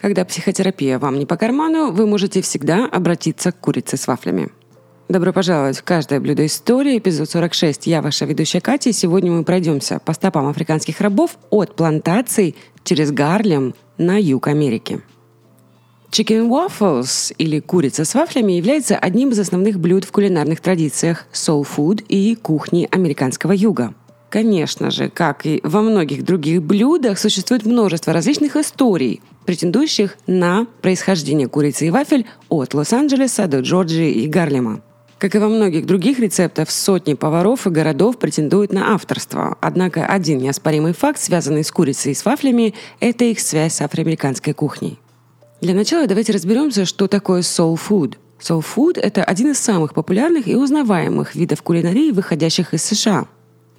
Когда психотерапия вам не по карману, вы можете всегда обратиться к курице с вафлями. Добро пожаловать в «Каждое блюдо истории», эпизод 46. Я ваша ведущая Катя, и сегодня мы пройдемся по стопам африканских рабов от плантаций через Гарлем на юг Америки. Chicken waffles или курица с вафлями является одним из основных блюд в кулинарных традициях soul food и кухни американского юга. Конечно же, как и во многих других блюдах, существует множество различных историй, претендующих на происхождение курицы и вафель от Лос-Анджелеса до Джорджии и Гарлема. Как и во многих других рецептах, сотни поваров и городов претендуют на авторство. Однако один неоспоримый факт, связанный с курицей и с вафлями, это их связь с афроамериканской кухней. Для начала давайте разберемся, что такое soul food. Soul food – это один из самых популярных и узнаваемых видов кулинарии, выходящих из США.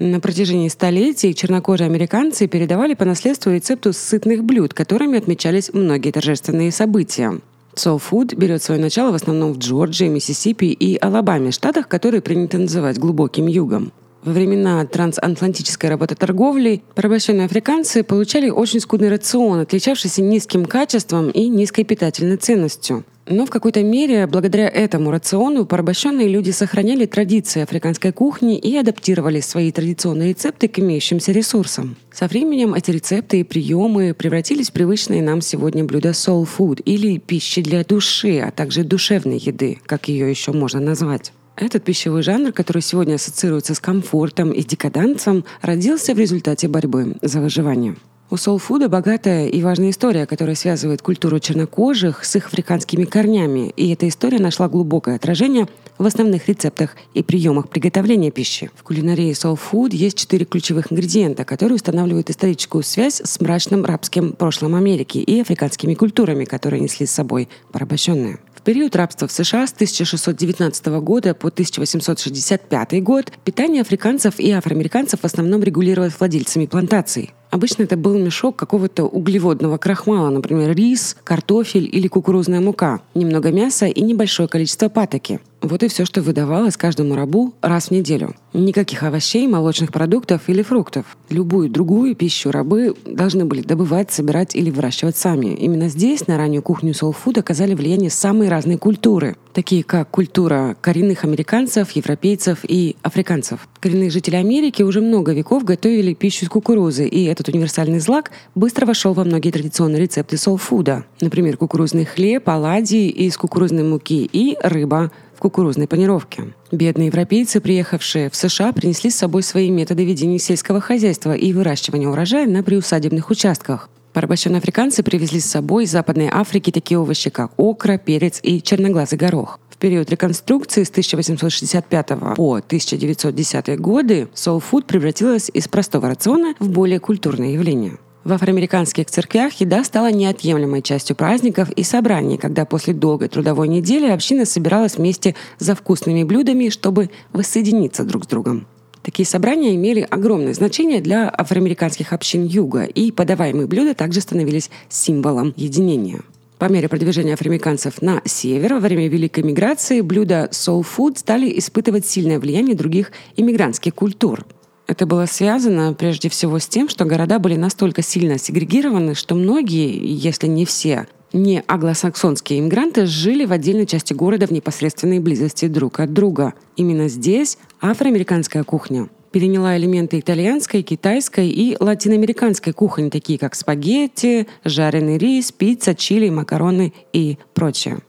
На протяжении столетий чернокожие американцы передавали по наследству рецепту сытных блюд, которыми отмечались многие торжественные события. Soul берет свое начало в основном в Джорджии, Миссисипи и Алабаме, штатах, которые принято называть глубоким югом. Во времена трансатлантической работорговли порабощенные африканцы получали очень скудный рацион, отличавшийся низким качеством и низкой питательной ценностью. Но в какой-то мере, благодаря этому рациону, порабощенные люди сохраняли традиции африканской кухни и адаптировали свои традиционные рецепты к имеющимся ресурсам. Со временем эти рецепты и приемы превратились в привычные нам сегодня блюда soul food или пищи для души, а также душевной еды, как ее еще можно назвать. Этот пищевой жанр, который сегодня ассоциируется с комфортом и декаданцем, родился в результате борьбы за выживание. У соулфуда богатая и важная история, которая связывает культуру чернокожих с их африканскими корнями, и эта история нашла глубокое отражение в основных рецептах и приемах приготовления пищи. В кулинарии food есть четыре ключевых ингредиента, которые устанавливают историческую связь с мрачным рабским прошлым Америки и африканскими культурами, которые несли с собой порабощенные. В период рабства в США с 1619 года по 1865 год питание африканцев и афроамериканцев в основном регулировалось владельцами плантаций. Обычно это был мешок какого-то углеводного крахмала, например, рис, картофель или кукурузная мука, немного мяса и небольшое количество патоки. Вот и все, что выдавалось каждому рабу раз в неделю. Никаких овощей, молочных продуктов или фруктов. Любую другую пищу рабы должны были добывать, собирать или выращивать сами. Именно здесь на раннюю кухню соулфуд оказали влияние самые разные культуры, такие как культура коренных американцев, европейцев и африканцев. Коренные жители Америки уже много веков готовили пищу из кукурузы, и этот универсальный злак быстро вошел во многие традиционные рецепты соулфуда. Например, кукурузный хлеб, оладьи из кукурузной муки и рыба – кукурузной панировки. Бедные европейцы, приехавшие в США, принесли с собой свои методы ведения сельского хозяйства и выращивания урожая на приусадебных участках. Порабощенные африканцы привезли с собой из Западной Африки такие овощи, как окра, перец и черноглазый горох. Период реконструкции с 1865 по 1910 годы соул-фуд превратилась из простого рациона в более культурное явление. В афроамериканских церквях еда стала неотъемлемой частью праздников и собраний, когда после долгой трудовой недели община собиралась вместе за вкусными блюдами, чтобы воссоединиться друг с другом. Такие собрания имели огромное значение для афроамериканских общин Юга, и подаваемые блюда также становились символом единения. По мере продвижения афроамериканцев на север во время Великой миграции блюда soul food стали испытывать сильное влияние других иммигрантских культур – это было связано прежде всего с тем, что города были настолько сильно сегрегированы, что многие, если не все, не англосаксонские иммигранты жили в отдельной части города в непосредственной близости друг от друга. Именно здесь афроамериканская кухня переняла элементы итальянской, китайской и латиноамериканской кухни, такие как спагетти, жареный рис, пицца, чили, макароны и прочее.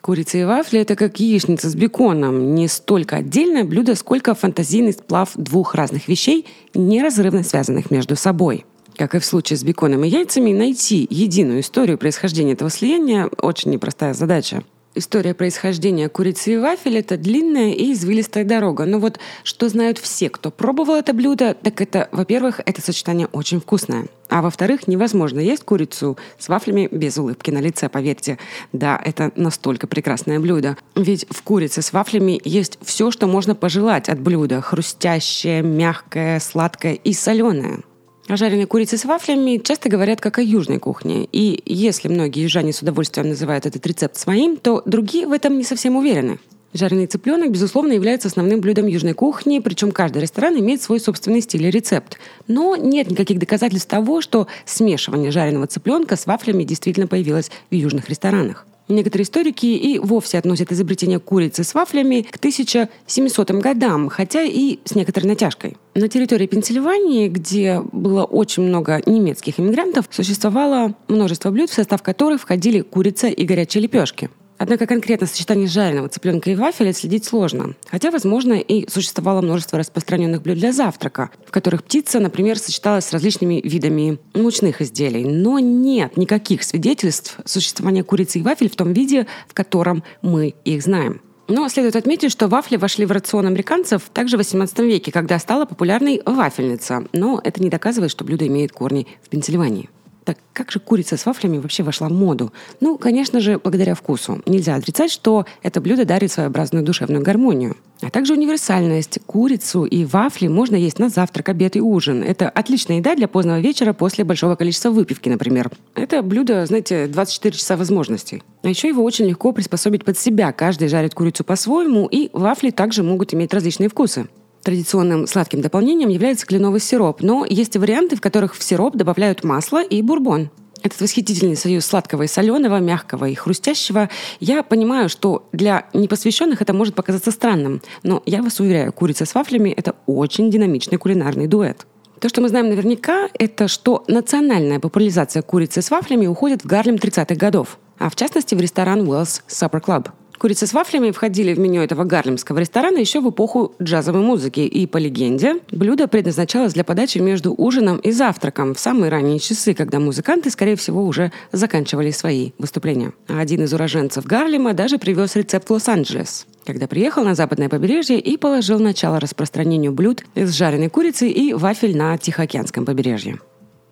Курица и вафли – это как яичница с беконом. Не столько отдельное блюдо, сколько фантазийный сплав двух разных вещей, неразрывно связанных между собой. Как и в случае с беконом и яйцами, найти единую историю происхождения этого слияния – очень непростая задача. История происхождения курицы и вафель – это длинная и извилистая дорога. Но вот что знают все, кто пробовал это блюдо, так это, во-первых, это сочетание очень вкусное. А во-вторых, невозможно есть курицу с вафлями без улыбки на лице, поверьте. Да, это настолько прекрасное блюдо. Ведь в курице с вафлями есть все, что можно пожелать от блюда. Хрустящее, мягкое, сладкое и соленое. О жареной курице с вафлями часто говорят как о южной кухне. И если многие южане с удовольствием называют этот рецепт своим, то другие в этом не совсем уверены. Жареный цыпленок, безусловно, является основным блюдом южной кухни, причем каждый ресторан имеет свой собственный стиль и рецепт. Но нет никаких доказательств того, что смешивание жареного цыпленка с вафлями действительно появилось в южных ресторанах. Некоторые историки и вовсе относят изобретение курицы с вафлями к 1700 годам, хотя и с некоторой натяжкой. На территории Пенсильвании, где было очень много немецких иммигрантов, существовало множество блюд, в состав которых входили курица и горячие лепешки. Однако конкретно сочетание жареного цыпленка и вафеля следить сложно. Хотя, возможно, и существовало множество распространенных блюд для завтрака, в которых птица, например, сочеталась с различными видами мучных изделий. Но нет никаких свидетельств существования курицы и вафель в том виде, в котором мы их знаем. Но следует отметить, что вафли вошли в рацион американцев также в XVIII веке, когда стала популярной вафельница. Но это не доказывает, что блюдо имеет корни в Пенсильвании. Так как же курица с вафлями вообще вошла в моду? Ну, конечно же, благодаря вкусу. Нельзя отрицать, что это блюдо дарит своеобразную душевную гармонию. А также универсальность. Курицу и вафли можно есть на завтрак, обед и ужин. Это отличная еда для позднего вечера после большого количества выпивки, например. Это блюдо, знаете, 24 часа возможностей. А еще его очень легко приспособить под себя. Каждый жарит курицу по-своему, и вафли также могут иметь различные вкусы. Традиционным сладким дополнением является кленовый сироп, но есть и варианты, в которых в сироп добавляют масло и бурбон. Этот восхитительный союз сладкого и соленого, мягкого и хрустящего. Я понимаю, что для непосвященных это может показаться странным, но я вас уверяю, курица с вафлями – это очень динамичный кулинарный дуэт. То, что мы знаем наверняка, это что национальная популяризация курицы с вафлями уходит в Гарлем 30-х годов, а в частности в ресторан Wells Supper Club – Курица с вафлями входили в меню этого гарлемского ресторана еще в эпоху джазовой музыки. И, по легенде, блюдо предназначалось для подачи между ужином и завтраком в самые ранние часы, когда музыканты, скорее всего, уже заканчивали свои выступления. А один из уроженцев Гарлема даже привез рецепт в Лос-Анджелес когда приехал на западное побережье и положил начало распространению блюд с жареной курицей и вафель на Тихоокеанском побережье.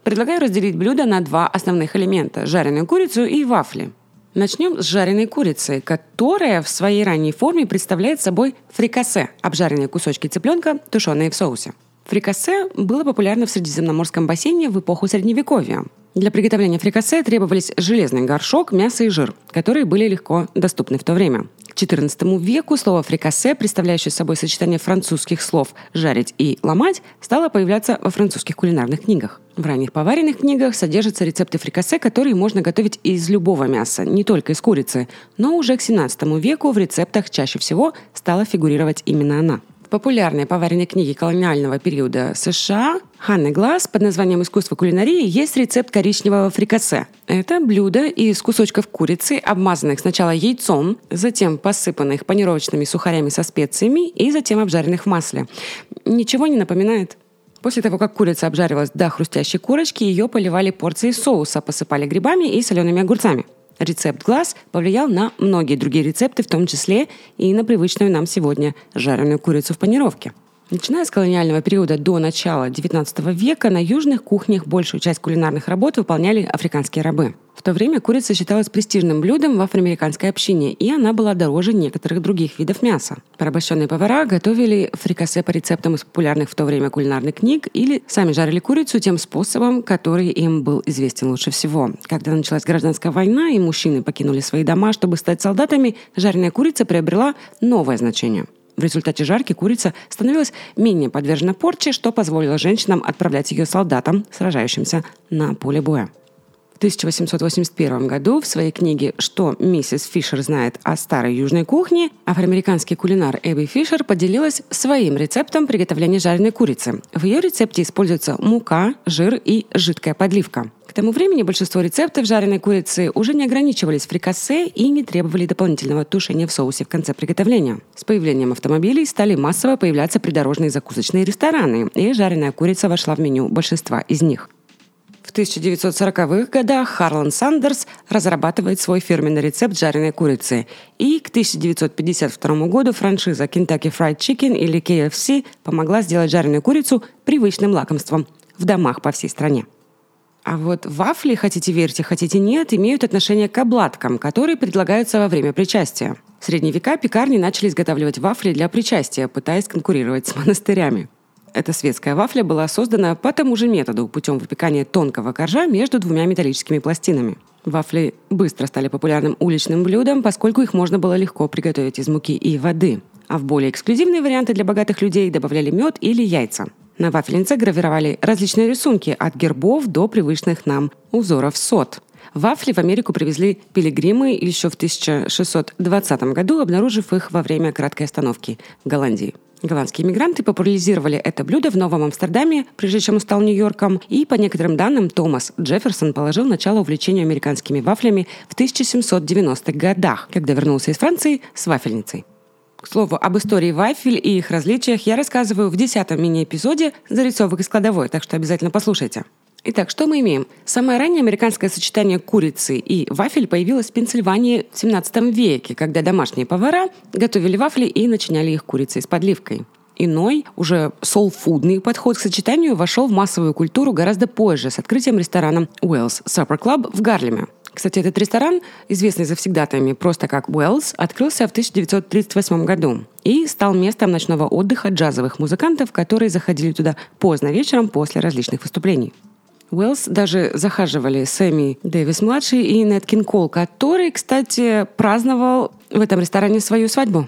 Предлагаю разделить блюдо на два основных элемента – жареную курицу и вафли – Начнем с жареной курицы, которая в своей ранней форме представляет собой фрикасе – обжаренные кусочки цыпленка, тушеные в соусе. Фрикасе было популярно в Средиземноморском бассейне в эпоху Средневековья. Для приготовления фрикасе требовались железный горшок, мясо и жир, которые были легко доступны в то время. XIV веку слово «фрикасе», представляющее собой сочетание французских слов «жарить» и «ломать», стало появляться во французских кулинарных книгах. В ранних поваренных книгах содержатся рецепты фрикасе, которые можно готовить из любого мяса, не только из курицы. Но уже к XVII веку в рецептах чаще всего стала фигурировать именно она популярной поваренной книге колониального периода США Ханны Глаз под названием «Искусство кулинарии» есть рецепт коричневого фрикасе. Это блюдо из кусочков курицы, обмазанных сначала яйцом, затем посыпанных панировочными сухарями со специями и затем обжаренных в масле. Ничего не напоминает? После того, как курица обжаривалась до хрустящей корочки, ее поливали порцией соуса, посыпали грибами и солеными огурцами. Рецепт глаз повлиял на многие другие рецепты, в том числе и на привычную нам сегодня жареную курицу в панировке. Начиная с колониального периода до начала XIX века на южных кухнях большую часть кулинарных работ выполняли африканские рабы. В то время курица считалась престижным блюдом в афроамериканской общине, и она была дороже некоторых других видов мяса. Порабощенные повара готовили фрикасе по рецептам из популярных в то время кулинарных книг или сами жарили курицу тем способом, который им был известен лучше всего. Когда началась гражданская война и мужчины покинули свои дома, чтобы стать солдатами, жареная курица приобрела новое значение – в результате жарки курица становилась менее подвержена порче, что позволило женщинам отправлять ее солдатам, сражающимся на поле боя. В 1881 году в своей книге «Что миссис Фишер знает о старой южной кухне» афроамериканский кулинар Эбби Фишер поделилась своим рецептом приготовления жареной курицы. В ее рецепте используется мука, жир и жидкая подливка. К тому времени большинство рецептов жареной курицы уже не ограничивались фрикасе и не требовали дополнительного тушения в соусе в конце приготовления. С появлением автомобилей стали массово появляться придорожные закусочные рестораны, и жареная курица вошла в меню большинства из них. В 1940-х годах Харлан Сандерс разрабатывает свой фирменный рецепт жареной курицы. И к 1952 году франшиза Kentucky Fried Chicken или KFC помогла сделать жареную курицу привычным лакомством в домах по всей стране. А вот вафли, хотите верьте, хотите нет, имеют отношение к обладкам, которые предлагаются во время причастия. В средние века пекарни начали изготавливать вафли для причастия, пытаясь конкурировать с монастырями. Эта светская вафля была создана по тому же методу, путем выпекания тонкого коржа между двумя металлическими пластинами. Вафли быстро стали популярным уличным блюдом, поскольку их можно было легко приготовить из муки и воды. А в более эксклюзивные варианты для богатых людей добавляли мед или яйца. На вафельнице гравировали различные рисунки от гербов до привычных нам узоров сот. Вафли в Америку привезли пилигримы еще в 1620 году, обнаружив их во время краткой остановки в Голландии. Голландские мигранты популяризировали это блюдо в Новом Амстердаме, прежде чем стал Нью-Йорком, и, по некоторым данным, Томас Джефферсон положил начало увлечению американскими вафлями в 1790-х годах, когда вернулся из Франции с вафельницей. К слову, об истории вафель и их различиях я рассказываю в десятом мини-эпизоде «Зарисовок из кладовой», так что обязательно послушайте. Итак, что мы имеем? Самое раннее американское сочетание курицы и вафель появилось в Пенсильвании в 17 веке, когда домашние повара готовили вафли и начиняли их курицей с подливкой. Иной, уже соул-фудный подход к сочетанию вошел в массовую культуру гораздо позже с открытием ресторана Wells Supper Club в Гарлеме. Кстати, этот ресторан, известный завсегдатаями просто как Wells, открылся в 1938 году и стал местом ночного отдыха джазовых музыкантов, которые заходили туда поздно вечером после различных выступлений. Уэллс даже захаживали Сэмми Дэвис-младший и Неткин Кол, который, кстати, праздновал в этом ресторане свою свадьбу.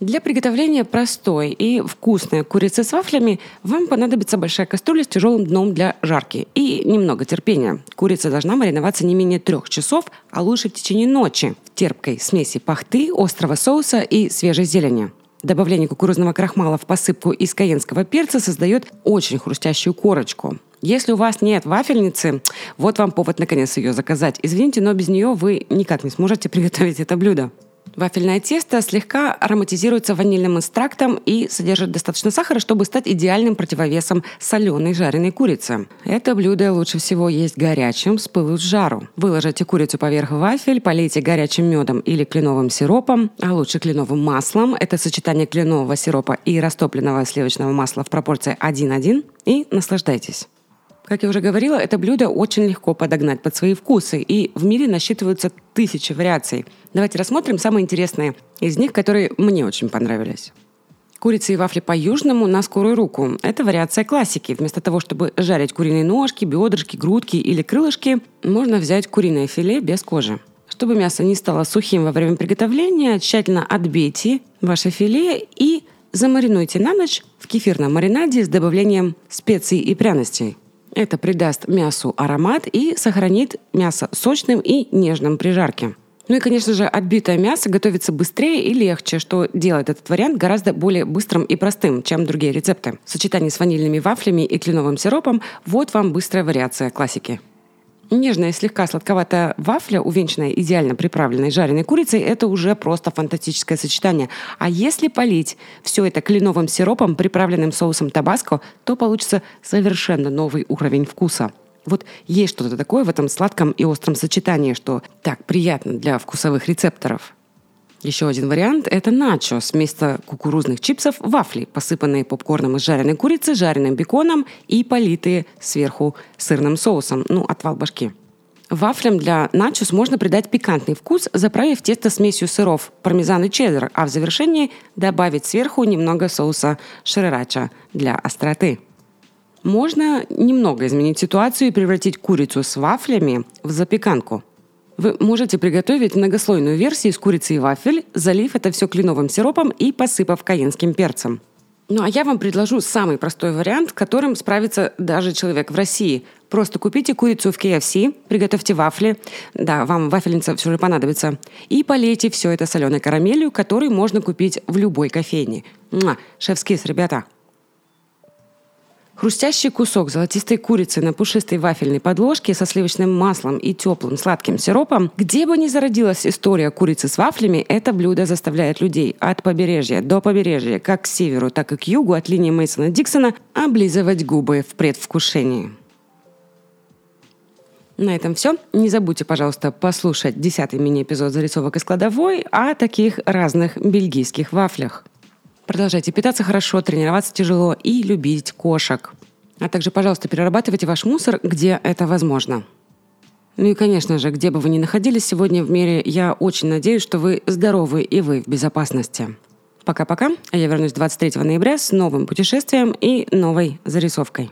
Для приготовления простой и вкусной курицы с вафлями вам понадобится большая кастрюля с тяжелым дном для жарки и немного терпения. Курица должна мариноваться не менее трех часов, а лучше в течение ночи в терпкой смеси пахты, острого соуса и свежей зелени. Добавление кукурузного крахмала в посыпку из каенского перца создает очень хрустящую корочку. Если у вас нет вафельницы, вот вам повод наконец ее заказать. Извините, но без нее вы никак не сможете приготовить это блюдо. Вафельное тесто слегка ароматизируется ванильным экстрактом и содержит достаточно сахара, чтобы стать идеальным противовесом соленой жареной курицы. Это блюдо лучше всего есть горячим, с пылу с жару. Выложите курицу поверх вафель, полейте горячим медом или кленовым сиропом, а лучше кленовым маслом. Это сочетание кленового сиропа и растопленного сливочного масла в пропорции 1:1 и наслаждайтесь. Как я уже говорила, это блюдо очень легко подогнать под свои вкусы, и в мире насчитываются тысячи вариаций. Давайте рассмотрим самые интересные из них, которые мне очень понравились. Курица и вафли по-южному на скорую руку. Это вариация классики. Вместо того, чтобы жарить куриные ножки, бедрышки, грудки или крылышки, можно взять куриное филе без кожи. Чтобы мясо не стало сухим во время приготовления, тщательно отбейте ваше филе и замаринуйте на ночь в кефирном маринаде с добавлением специй и пряностей. Это придаст мясу аромат и сохранит мясо сочным и нежным при жарке. Ну и, конечно же, отбитое мясо готовится быстрее и легче, что делает этот вариант гораздо более быстрым и простым, чем другие рецепты. В сочетании с ванильными вафлями и кленовым сиропом вот вам быстрая вариация классики. Нежная, слегка сладковатая вафля, увенчанная идеально приправленной жареной курицей, это уже просто фантастическое сочетание. А если полить все это кленовым сиропом, приправленным соусом табаско, то получится совершенно новый уровень вкуса. Вот есть что-то такое в этом сладком и остром сочетании, что так приятно для вкусовых рецепторов. Еще один вариант – это начо с кукурузных чипсов вафли, посыпанные попкорном из жареной курицы, жареным беконом и политые сверху сырным соусом, ну, отвал башки. Вафлям для начос можно придать пикантный вкус, заправив тесто смесью сыров пармезан и чеддер, а в завершении добавить сверху немного соуса шрирача для остроты. Можно немного изменить ситуацию и превратить курицу с вафлями в запеканку – вы можете приготовить многослойную версию из курицы и вафель, залив это все кленовым сиропом и посыпав каенским перцем. Ну а я вам предложу самый простой вариант, которым справится даже человек в России. Просто купите курицу в KFC, приготовьте вафли, да, вам вафельница все же понадобится, и полейте все это соленой карамелью, которую можно купить в любой кофейне. Муа, шеф-скис, ребята! Хрустящий кусок золотистой курицы на пушистой вафельной подложке со сливочным маслом и теплым сладким сиропом, где бы ни зародилась история курицы с вафлями, это блюдо заставляет людей от побережья до побережья, как к северу, так и к югу от линии Мейсона Диксона, облизывать губы в предвкушении. На этом все. Не забудьте, пожалуйста, послушать десятый мини-эпизод зарисовок из кладовой о таких разных бельгийских вафлях. Продолжайте питаться хорошо, тренироваться тяжело и любить кошек. А также, пожалуйста, перерабатывайте ваш мусор, где это возможно. Ну и, конечно же, где бы вы ни находились сегодня в мире, я очень надеюсь, что вы здоровы и вы в безопасности. Пока-пока. Я вернусь 23 ноября с новым путешествием и новой зарисовкой.